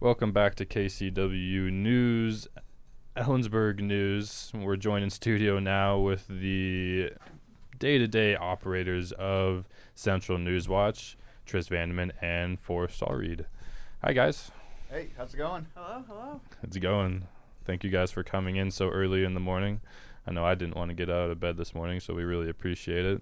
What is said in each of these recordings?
Welcome back to KCW News, Ellensburg News. We're joined in studio now with the day-to-day operators of Central News Watch, Tris Vandeman and Forrest Allreed. Hi guys, Hey, how's it going? Hello, hello. how's it going? Thank you guys for coming in so early in the morning. I know I didn't want to get out of bed this morning, so we really appreciate it.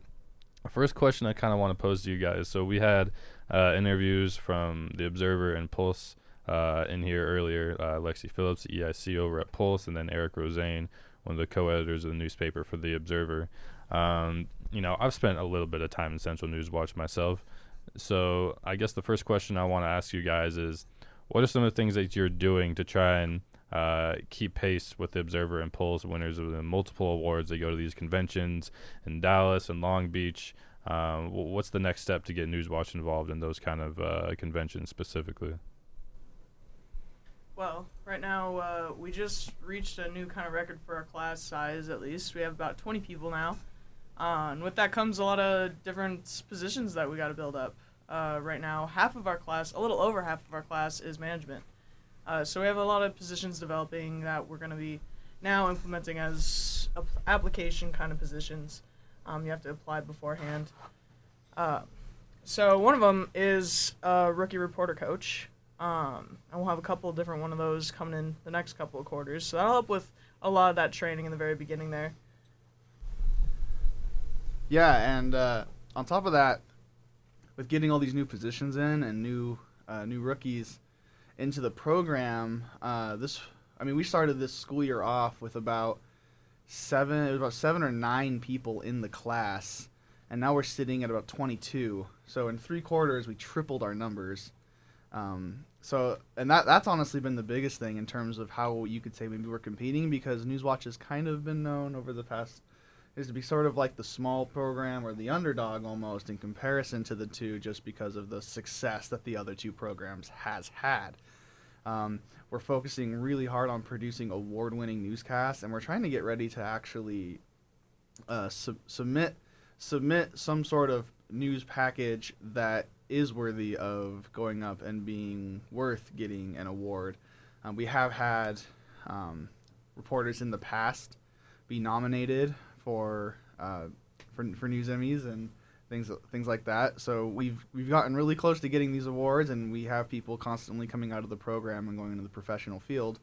First question I kind of want to pose to you guys. So we had uh, interviews from the Observer and Pulse uh, in here earlier. Uh, Lexi Phillips, EIC over at Pulse, and then Eric Rosane, one of the co-editors of the newspaper for the Observer. Um, you know, I've spent a little bit of time in Central News Watch myself. So I guess the first question I want to ask you guys is, what are some of the things that you're doing to try and uh, keep pace with the Observer and Pulse, winners of the multiple awards. They go to these conventions in Dallas and Long Beach. Um, what's the next step to get Newswatch involved in those kind of uh, conventions specifically? Well, right now uh, we just reached a new kind of record for our class size. At least we have about 20 people now, uh, and with that comes a lot of different positions that we got to build up. Uh, right now, half of our class, a little over half of our class, is management. Uh, so we have a lot of positions developing that we're going to be now implementing as ap- application kind of positions. Um, you have to apply beforehand. Uh, so one of them is a rookie reporter coach. Um, and we'll have a couple different one of those coming in the next couple of quarters. So that'll help with a lot of that training in the very beginning there. Yeah, and uh, on top of that, with getting all these new positions in and new uh, new rookies into the program, uh, this I mean we started this school year off with about seven it was about seven or nine people in the class, and now we're sitting at about 22. So in three quarters we tripled our numbers. Um, so and that that's honestly been the biggest thing in terms of how you could say maybe we're competing because Newswatch has kind of been known over the past is to be sort of like the small program or the underdog almost in comparison to the two just because of the success that the other two programs has had. Um, we're focusing really hard on producing award-winning newscasts and we're trying to get ready to actually uh, sub- submit submit some sort of news package that is worthy of going up and being worth getting an award um, we have had um, reporters in the past be nominated for uh, for for news Emmys and things things like that. So we've we've gotten really close to getting these awards, and we have people constantly coming out of the program and going into the professional field.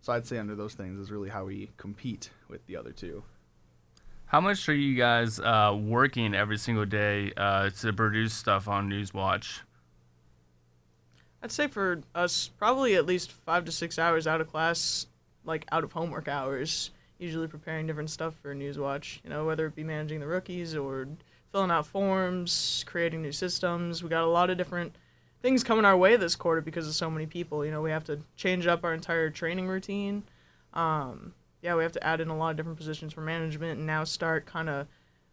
So I'd say under those things is really how we compete with the other two. How much are you guys uh, working every single day uh, to produce stuff on Newswatch? I'd say for us, probably at least five to six hours out of class, like out of homework hours, usually preparing different stuff for Newswatch. You know, whether it be managing the rookies or filling out forms, creating new systems. We got a lot of different things coming our way this quarter because of so many people. You know, we have to change up our entire training routine. Um, yeah, we have to add in a lot of different positions for management and now start kind of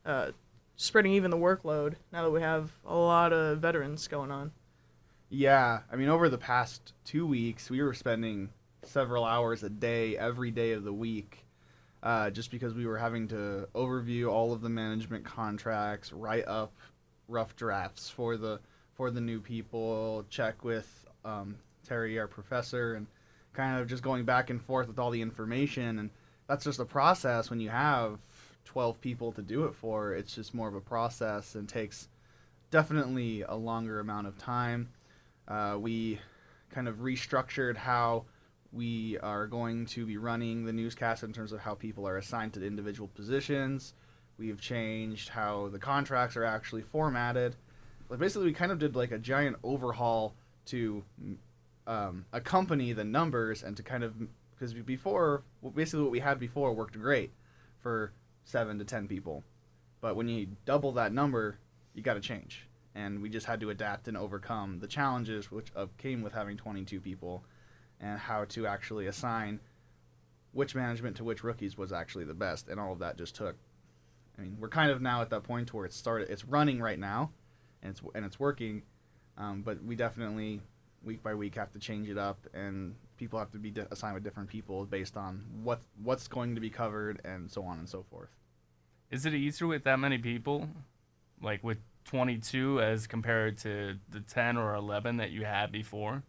uh, spreading even the workload now that we have a lot of veterans going on. Yeah, I mean over the past two weeks we were spending several hours a day every day of the week uh, just because we were having to overview all of the management contracts, write up rough drafts for the for the new people, check with um, Terry, our professor, and kind of just going back and forth with all the information. And that's just a process when you have 12 people to do it for. It's just more of a process and takes definitely a longer amount of time. Uh, we kind of restructured how we are going to be running the newscast in terms of how people are assigned to individual positions. We've changed how the contracts are actually formatted. Like basically, we kind of did like a giant overhaul to um, accompany the numbers and to kind of because before basically what we had before worked great for seven to ten people, but when you double that number, you got to change, and we just had to adapt and overcome the challenges which came with having 22 people and how to actually assign which management to which rookies was actually the best, and all of that just took. I mean, we're kind of now at that point where it's started. It's running right now, and it's and it's working, um, but we definitely week by week have to change it up, and people have to be di- assigned with different people based on what what's going to be covered, and so on and so forth. Is it easier with that many people, like with 22 as compared to the 10 or 11 that you had before?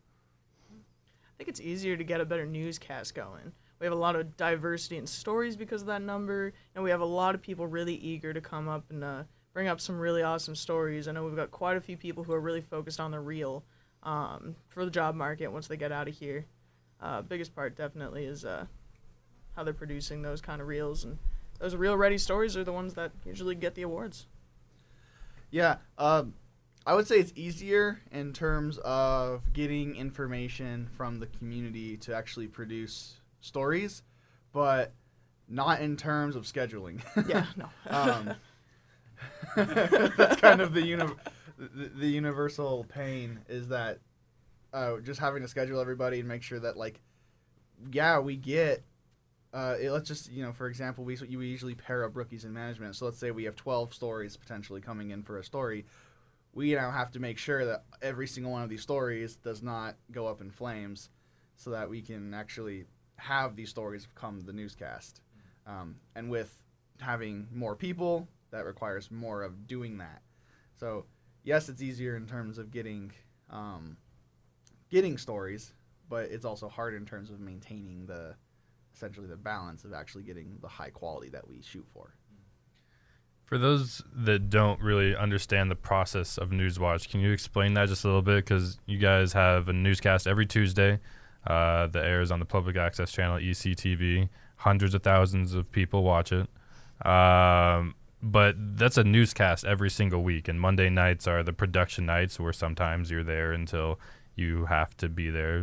I think it's easier to get a better newscast going. We have a lot of diversity in stories because of that number, and we have a lot of people really eager to come up and uh, bring up some really awesome stories. I know we've got quite a few people who are really focused on the real um, for the job market once they get out of here. Uh, biggest part definitely is uh, how they're producing those kind of reels, and those real ready stories are the ones that usually get the awards. Yeah, um, I would say it's easier in terms of getting information from the community to actually produce stories, but not in terms of scheduling. Yeah, no. um, that's kind of the, uni- the the universal pain is that uh, just having to schedule everybody and make sure that like yeah we get uh, it, let's just you know for example we we usually pair up rookies in management. So let's say we have 12 stories potentially coming in for a story. We now have to make sure that every single one of these stories does not go up in flames so that we can actually have these stories come the newscast. Um, and with having more people that requires more of doing that. So yes it's easier in terms of getting um, getting stories but it's also hard in terms of maintaining the essentially the balance of actually getting the high quality that we shoot for For those that don't really understand the process of Newswatch, can you explain that just a little bit? Because you guys have a newscast every Tuesday uh, that airs on the public access channel ECTV. Hundreds of thousands of people watch it. Um, but that's a newscast every single week, and Monday nights are the production nights where sometimes you're there until you have to be there,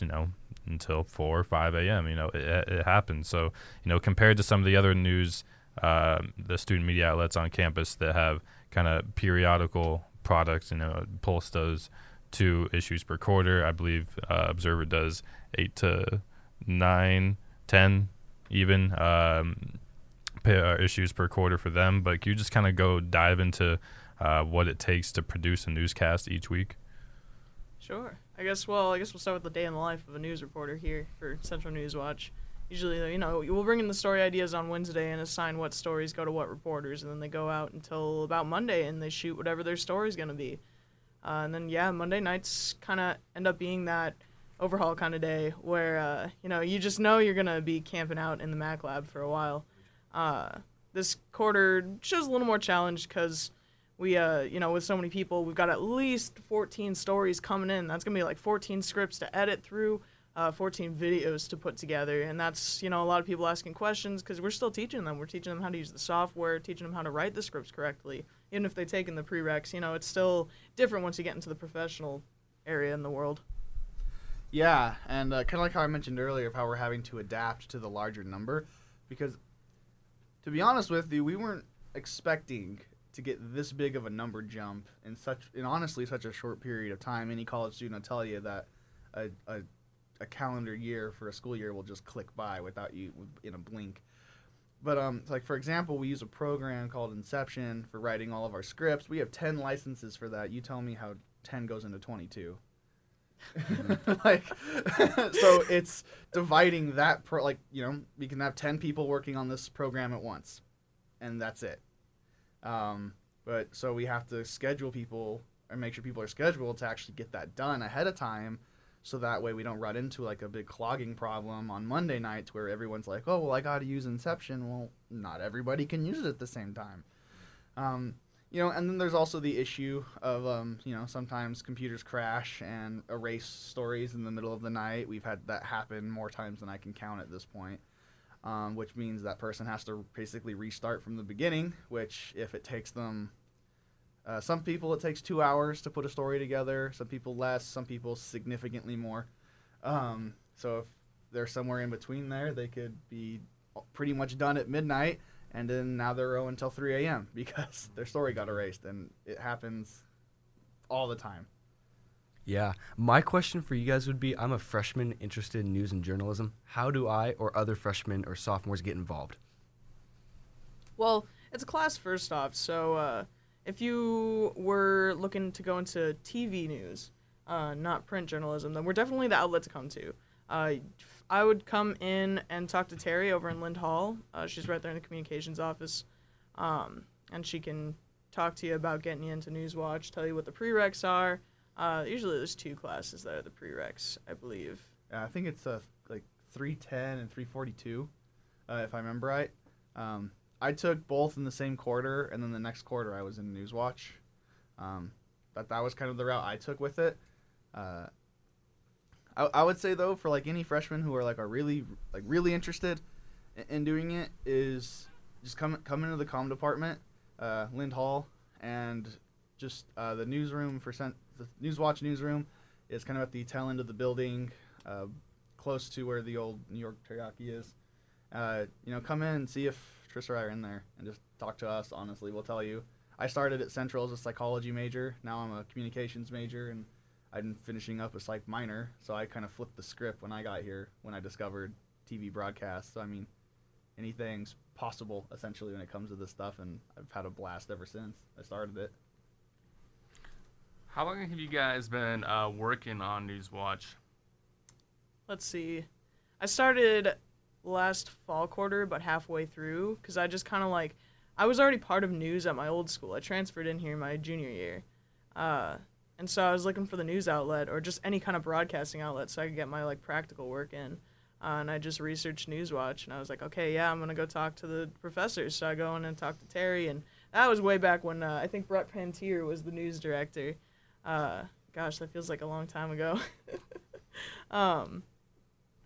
you know, until 4 or 5 a.m. You know, it, it happens. So, you know, compared to some of the other news um, the student media outlets on campus that have kind of periodical products. You know, Pulse does two issues per quarter. I believe uh, Observer does eight to nine, ten, even um, uh, issues per quarter for them. But you just kind of go dive into uh, what it takes to produce a newscast each week? Sure. I guess. Well, I guess we'll start with the day in the life of a news reporter here for Central News Watch. Usually, you know, we'll bring in the story ideas on Wednesday and assign what stories go to what reporters, and then they go out until about Monday and they shoot whatever their story's gonna be. Uh, and then yeah, Monday nights kind of end up being that overhaul kind of day where uh, you know you just know you're gonna be camping out in the Mac lab for a while. Uh, this quarter shows a little more challenge because we uh you know with so many people we've got at least 14 stories coming in. That's gonna be like 14 scripts to edit through uh, 14 videos to put together. And that's you know a lot of people asking questions because we're still teaching them. We're teaching them how to use the software teaching them how to write the scripts correctly even if they've taken the prereqs. You know it's still different once you get into the professional area in the world. Yeah, and uh, kind of like how I mentioned earlier, of how we're having to adapt to the larger number, because to be honest with you, we weren't expecting to get this big of a number jump in such, in honestly such a short period of time. Any college student will tell you that a, a, a calendar year for a school year will just click by without you in a blink. But um, like for example, we use a program called Inception for writing all of our scripts. We have ten licenses for that. You tell me how ten goes into twenty-two. like so it's dividing that pro like you know we can have 10 people working on this program at once and that's it um, but so we have to schedule people and make sure people are scheduled to actually get that done ahead of time. So that way we don't run into like a big clogging problem on monday nights where everyone's like oh well i gotta use inception. Well not everybody can use it at the same time. Um, you know, and then there's also the issue of, um, you know, sometimes computers crash and erase stories in the middle of the night. We've had that happen more times than I can count at this point, um, which means that person has to basically restart from the beginning. Which, if it takes them, uh, some people it takes two hours to put a story together. Some people less. Some people significantly more. Um, so if they're somewhere in between there, they could be pretty much done at midnight and then now they're 0 until 3 a.m. because their story got erased, and it happens all the time. Yeah. My question for you guys would be I'm a freshman interested in news and journalism. How do I or other freshmen or sophomores get involved? Well, it's a class first off, so uh, if you were looking to go into TV news, uh, not print journalism, then we're definitely the outlet to come to. Uh, I would come in and talk to Terry over in Lind Hall. Uh, she's right there in the communications office, um, and she can talk to you about getting you into Newswatch, tell you what the prereqs are, Uh, usually there's two classes that are the prereqs, I believe. Yeah, I think it's uh, like 310 and 342, uh, if I remember right. Um, I took both in the same quarter, and then the next quarter I was in Newswatch. Um, but that was kind of the route I took with it. Uh, I, I would say though, for like any freshmen who are like are really like really interested in, in doing it, is just come come into the comm department, uh, Lind Hall, and just uh, the newsroom for cent- the Newswatch newsroom is kind of at the tail end of the building, uh, close to where the old New York Teriyaki is. Uh, you know, come in and see if Tris or I are in there, and just talk to us. Honestly, we'll tell you. I started at Central as a psychology major. Now I'm a communications major, and I'm finishing up a psych minor. So I kind of flipped the script when I got here, when I discovered TV broadcasts. So I mean, anything's possible essentially when it comes to this stuff, and I've had a blast ever since I started it. How long have you guys been uh, working on Newswatch? Let's see. I started last fall quarter, but halfway through, because I just kind of like, I was already part of news at my old school. I transferred in here my junior year. Uh, and so I was looking for the news outlet or just any kind of broadcasting outlet so I could get my like practical work in. Uh, and I just researched Newswatch and I was like, okay, yeah, I'm going to go talk to the professors. So I go in and talk to Terry. And that was way back when uh, I think Brett Pantier was the news director. Uh, gosh, that feels like a long time ago. um,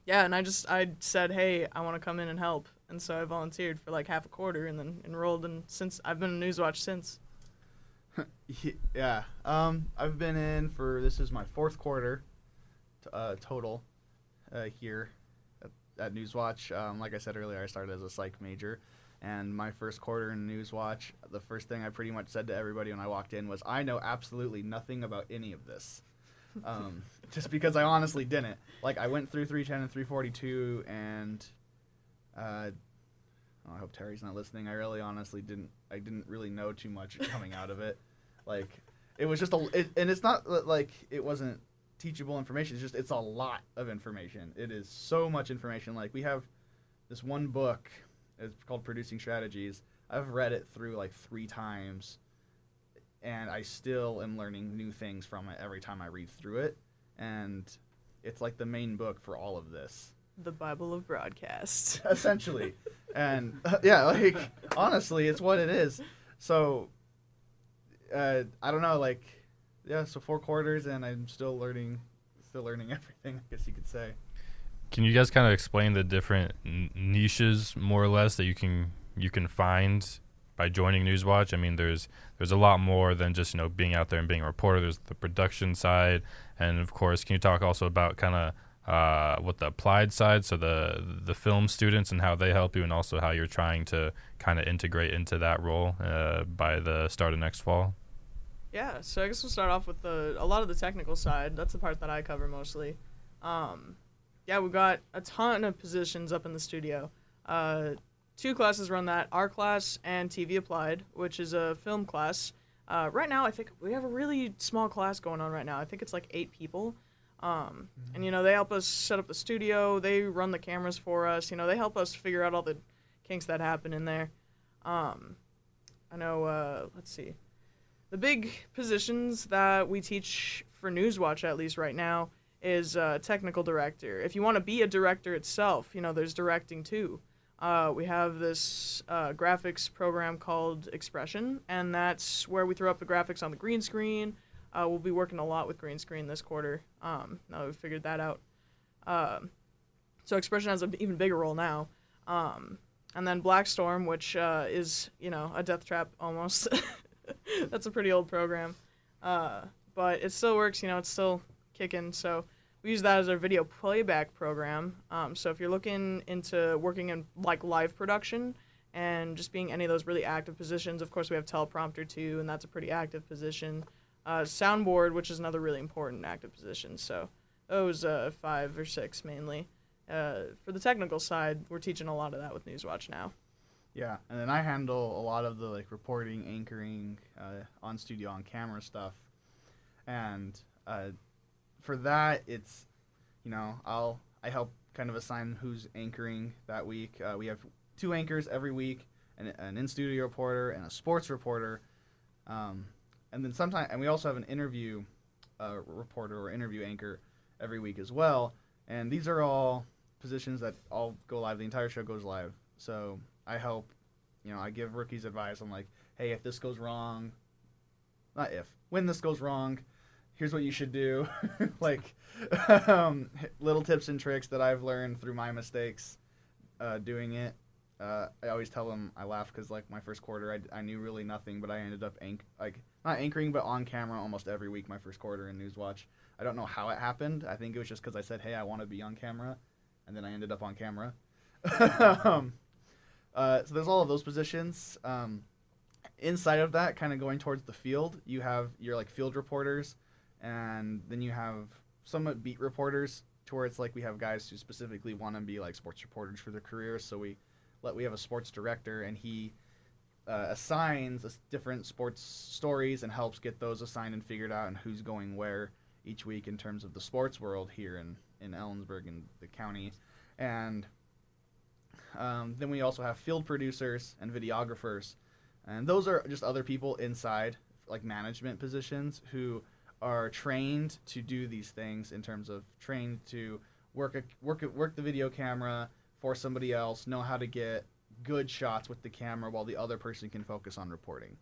yeah, and I just I said, hey, I want to come in and help, and so I volunteered for like half a quarter, and then enrolled, and since I've been in Newswatch since. yeah, um, I've been in for this is my fourth quarter, t- uh, total, uh, here, at, at Newswatch. Um, like I said earlier, I started as a psych major, and my first quarter in Newswatch, the first thing I pretty much said to everybody when I walked in was, "I know absolutely nothing about any of this." um, just because I honestly didn't. Like I went through 310 and 342, and uh, I hope Terry's not listening. I really honestly didn't. I didn't really know too much coming out of it. Like it was just a, it, and it's not like it wasn't teachable information. It's just it's a lot of information. It is so much information. Like we have this one book. It's called Producing Strategies. I've read it through like three times and I still am learning new things from it every time I read through it. And it's like the main book for all of this, The Bible of Broadcast. essentially. and uh, yeah, like honestly, it's what it is. So uh, I don't know, like yeah, so four quarters, and I'm still learning, still learning everything. I guess you could say. Can you guys kind of explain the different n- niches, more or less, that you can you can find by joining Newswatch? I mean, there's there's a lot more than just you know being out there and being a reporter. There's the production side, and of course, can you talk also about kind of uh, what the applied side, so the the film students and how they help you, and also how you're trying to kind of integrate into that role uh, by the start of next fall. Yeah, so I guess we'll start off with the a lot of the technical side. That's the part that I cover mostly. Um, yeah, we got a ton of positions up in the studio. Uh, two classes run that: our class and TV Applied, which is a film class. Uh, right now, I think we have a really small class going on right now. I think it's like eight people. Um, and you know they help us set up the studio. They run the cameras for us. You know they help us figure out all the kinks that happen in there. Um, I know. Uh, let's see the big positions that we teach for Newswatch, at least right now, is uh, technical director. If you want to be a director itself, you know, there's directing too. Uh, we have this uh, graphics program called XPression, and that's where we throw up the graphics on the green screen. Uh, we'll be working a lot with green screen this quarter. Um, now we've figured that out. Um, so XPression has an even bigger role now. Um, and then Blackstorm, which uh, is, you know, a death trap almost. That's a pretty old program. Uh, but it still works, you know, it's still kicking. So we use that as our video playback program. Um, so if you're looking into working in like live production and just being any of those really active positions, of course we have teleprompter too, and that's a pretty active position. Uh, soundboard, which is another really important active position. So those uh, five or six mainly. Uh, for the technical side, we're teaching a lot of that with Newswatch now. Yeah, and then I handle a lot of the like reporting, anchoring, uh, on studio, on camera stuff, and uh, for that, it's you know I'll I help kind of assign who's anchoring that week. Uh, we have two anchors every week, an, an in studio reporter and a sports reporter, um, and then sometimes and we also have an interview uh, reporter or interview anchor every week as well. And these are all positions that all go live. The entire show goes live. So I help, you know, I give rookies advice on like, hey, if this goes wrong, not if, when this goes wrong, here's what you should do. like um, little tips and tricks that I've learned through my mistakes uh, doing it. Uh, I always tell them I laugh because like my first quarter I, I knew really nothing, but I ended up anch- like not anchoring but on camera almost every week my first quarter in Newswatch. I don't know how it happened. I think it was just because I said hey I want to be on camera, and then I ended up on camera. um, uh, so there's all of those positions. Um, inside of that, kind of going towards the field, you have your like field reporters, and then you have somewhat beat reporters. To where it's like we have guys who specifically want to be like sports reporters for their careers. So we let we have a sports director, and he uh, assigns different sports stories and helps get those assigned and figured out, and who's going where each week in terms of the sports world here in in Ellensburg and the county, and um, then we also have field producers and videographers, and those are just other people inside like management positions who are trained to do these things in terms of trained to work a, work a, work the video camera for somebody else, know how to get good shots with the camera while the other person can focus on reporting.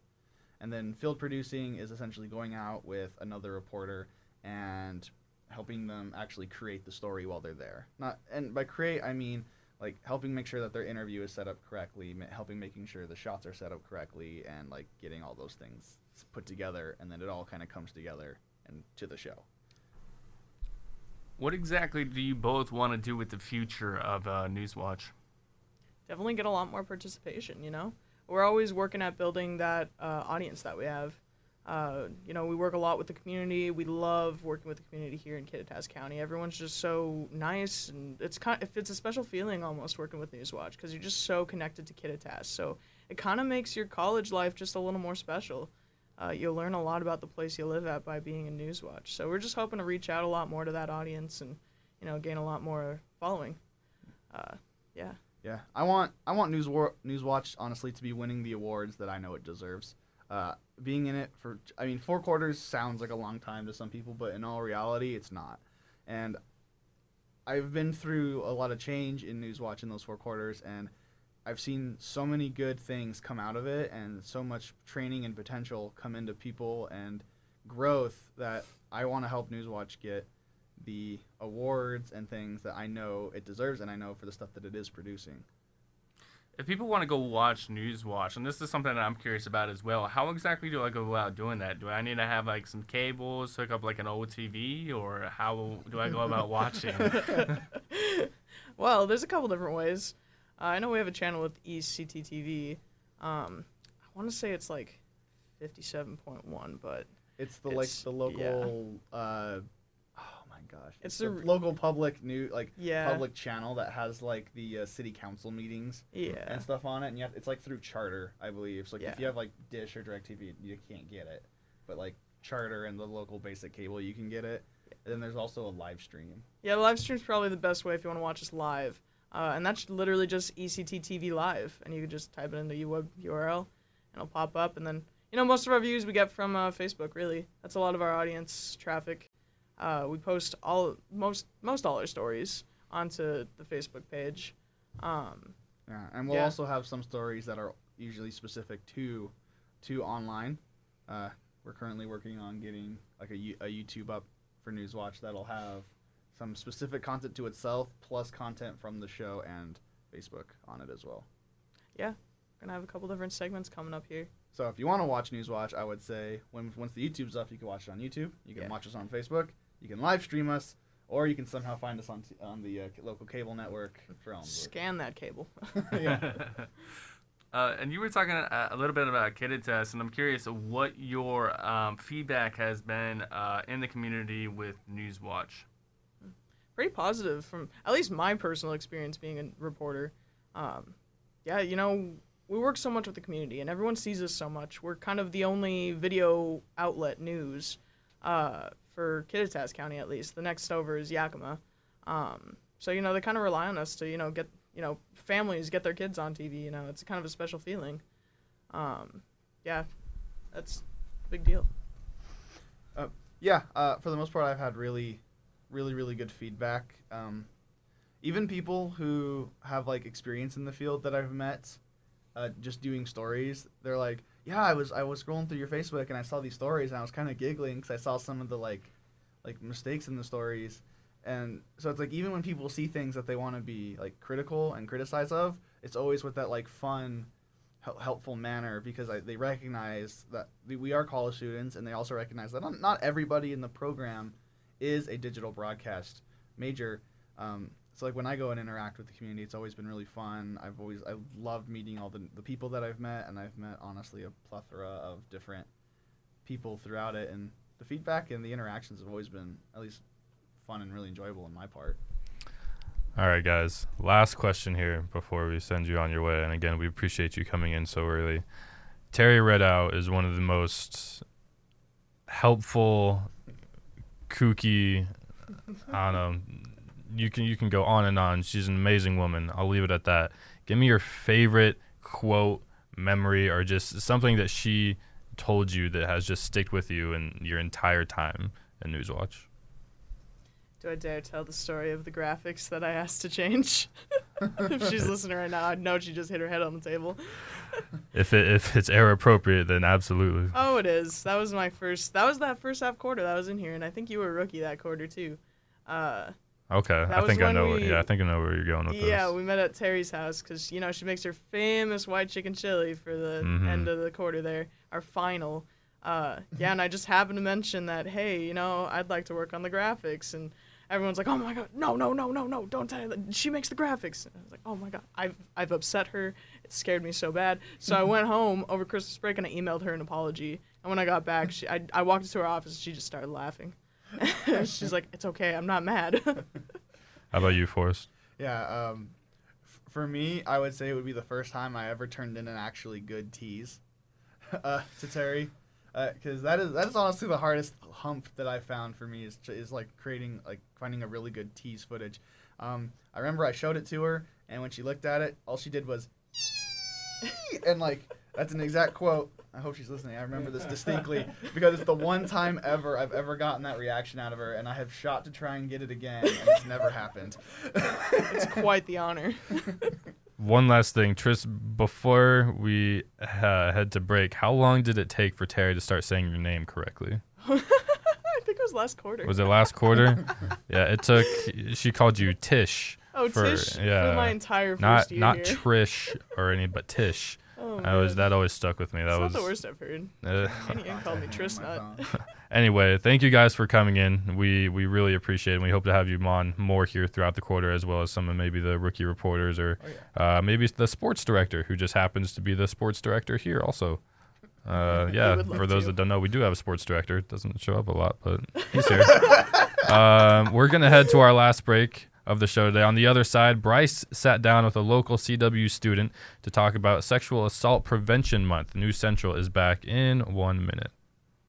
And then field producing is essentially going out with another reporter and helping them actually create the story while they're there. Not and by create I mean like helping make sure that their interview is set up correctly, helping making sure the shots are set up correctly, and like getting all those things put together, and then it all kind of comes together and to the show. What exactly do you both want to do with the future of uh, Newswatch? Definitely get a lot more participation. You know, we're always working at building that uh, audience that we have. Uh, you know, we work a lot with the community. We love working with the community here in Kittitas County. Everyone's just so nice, and it's kind if it's a special feeling almost working with Newswatch because you're just so connected to Kittitas. So it kind of makes your college life just a little more special. Uh, you'll learn a lot about the place you live at by being in Newswatch. So we're just hoping to reach out a lot more to that audience and you know gain a lot more following. Uh, yeah. Yeah, I want I want News War- Newswatch honestly to be winning the awards that I know it deserves. Uh, being in it for I mean four quarters sounds like a long time to some people, but in all reality, it's not. And I've been through a lot of change in Newswatch in those four quarters, and I've seen so many good things come out of it, and so much training and potential come into people and growth that I want to help Newswatch get the awards and things that I know it deserves, and I know for the stuff that it is producing. If people want to go watch Newswatch, and this is something that I'm curious about as well, how exactly do I go about doing that? Do I need to have like some cables, hook up like an old TV, or how do I go about watching? well, there's a couple different ways. Uh, I know we have a channel with ECTTV. Um, I want to say it's like 57.1, but It's the like the local. Uh, oh my gosh! It's the the r- local public new like yeah, public channel that has like the uh, city council meetings yeah, and stuff on it, and you have, it's like through charter, I believe. So like Yeah. if you have like Dish or Directv, you can't get it, but like charter and the local basic cable, you can get it. And then there's also a live stream. yeah. The live stream's probably the best way if you want to watch us live, uh, and that's literally just E ECTTV live, and you can just type it into the web URL, and it'll pop up, and then you know most of our views we get from uh, Facebook. Really, that's a lot of our audience traffic. Uh, we post all most most all our stories onto the Facebook page. Um, Yeah, and we'll Yeah. also have some stories that are usually specific to to online. Uh, we're currently working on getting like a, a YouTube up for Newswatch that'll have some specific content to itself, plus content from the show and Facebook on it as well. Yeah, gonna have a couple different segments coming up here. So if you want to watch Newswatch, I would say when once the YouTube's up, you can watch it on YouTube. You can Yeah. watch us on Facebook. You can live stream us, or you can somehow find us on t- on the uh, local cable network for Ellensburg. Scan that cable. yeah. uh, and you were talking a, a little bit about Kittitas, and I'm curious what your um, feedback has been uh, in the community with Newswatch. Pretty positive from at least my personal experience being a reporter. Um, yeah, you know, we work so much with the community, and everyone sees us so much. We're kind of the only video outlet news uh, for Kittitas County, at least. The next over is Yakima. Um, so you know, they kind of rely on us to you know get you know families get their kids on TV. You know, it's kind of a special feeling. Um, yeah, that's a big deal. Yeah, uh, for the most part, I've had really, really, really good feedback. Um, even people who have like experience in the field that I've met, uh, just doing stories, they're like, "Yeah, I was I was scrolling through your Facebook and I saw these stories and I was kind of giggling because I saw some of the like, like mistakes in the stories." And so it's like even when people see things that they want to be like critical and criticize of, it's always with that like fun, hel- helpful manner because I, they recognize that we- are college students and they also recognize that not everybody in the program is a digital broadcast major. Um, so like when I go and interact with the community, it's always been really fun. I've always I loved meeting all the the people that I've met, and I've met honestly a plethora of different people throughout it, and the feedback and the interactions have always been at least fun and really enjoyable on my part. All right, guys. Last question here before we send you on your way. And again, we appreciate you coming in so early. Terry Redout is one of the most helpful, kooky. I don't know. You can you can go on and on. She's an amazing woman. I'll leave it at that. Give me your favorite quote, memory, or just something that she told you that has just sticked with you in your entire time in Newswatch. Do I dare tell the story of the graphics that I asked to change? if she's listening right now, I know she just hit her head on the table. If it if it's era appropriate, then absolutely. Oh, it is. That was my first. That was that first half quarter that was in here, and I think you were a rookie that quarter too. Uh, Okay, I think I know. Where, we- yeah, I think I know where you're going with yeah, this. Yeah, we met at Terry's house because you know she makes her famous white chicken chili for the Mhm. end of the quarter there, our final. Uh, yeah, and I just happened to mention that hey, you know, I'd like to work on the graphics, and everyone's like, oh my god, no, no, no, no, no, don't tell her that she makes the graphics. And I was like, oh my god, I've I've upset her. It scared me so bad. So I went home over Christmas break and I emailed her an apology. And when I got back, she I, I walked into her office and she just started laughing. She's like, it's okay, I'm not mad. How about you, Forrest? Yeah, um, f- for me, I would say it would be the first time I ever turned in an actually good tease uh, to Terry, because that is that is honestly the hardest hump that I found for me is is like creating like finding a really good tease footage. Um, I remember I showed it to her, and when she looked at it, all she did was, and like that's an exact quote. I hope she's listening. I remember this distinctly because it's the one time ever I've ever gotten that reaction out of her, and I have shot to try and get it again, and it's never happened. it's quite the honor. One last thing, Tris. Before we uh, head to break, how long did it take for Terry to start saying your name correctly? I think it was last quarter. Was it last quarter? yeah, it took. She called you Tish. oh, for- Tish yeah. for my entire first Not year not here. Trish or any, but Tish. oh, That was that always stuck with me. That It's was not the worst I've heard. uh, And you can me Tris My Nut. phone. Anyway, thank you guys for coming in. We we really appreciate it. And we hope to have you on more here throughout the quarter, as well as some of maybe the rookie reporters or Oh, uh, maybe the sports director who just happens to be the sports director here also. Uh, yeah, for those to. that don't know, we do have a sports director. It Doesn't show up a lot, but he's here. um, we're gonna head to our last break of the show today. On the other side, Bryce sat down with a local CW student to talk about Sexual Assault Prevention Month. News Central is back in one minute.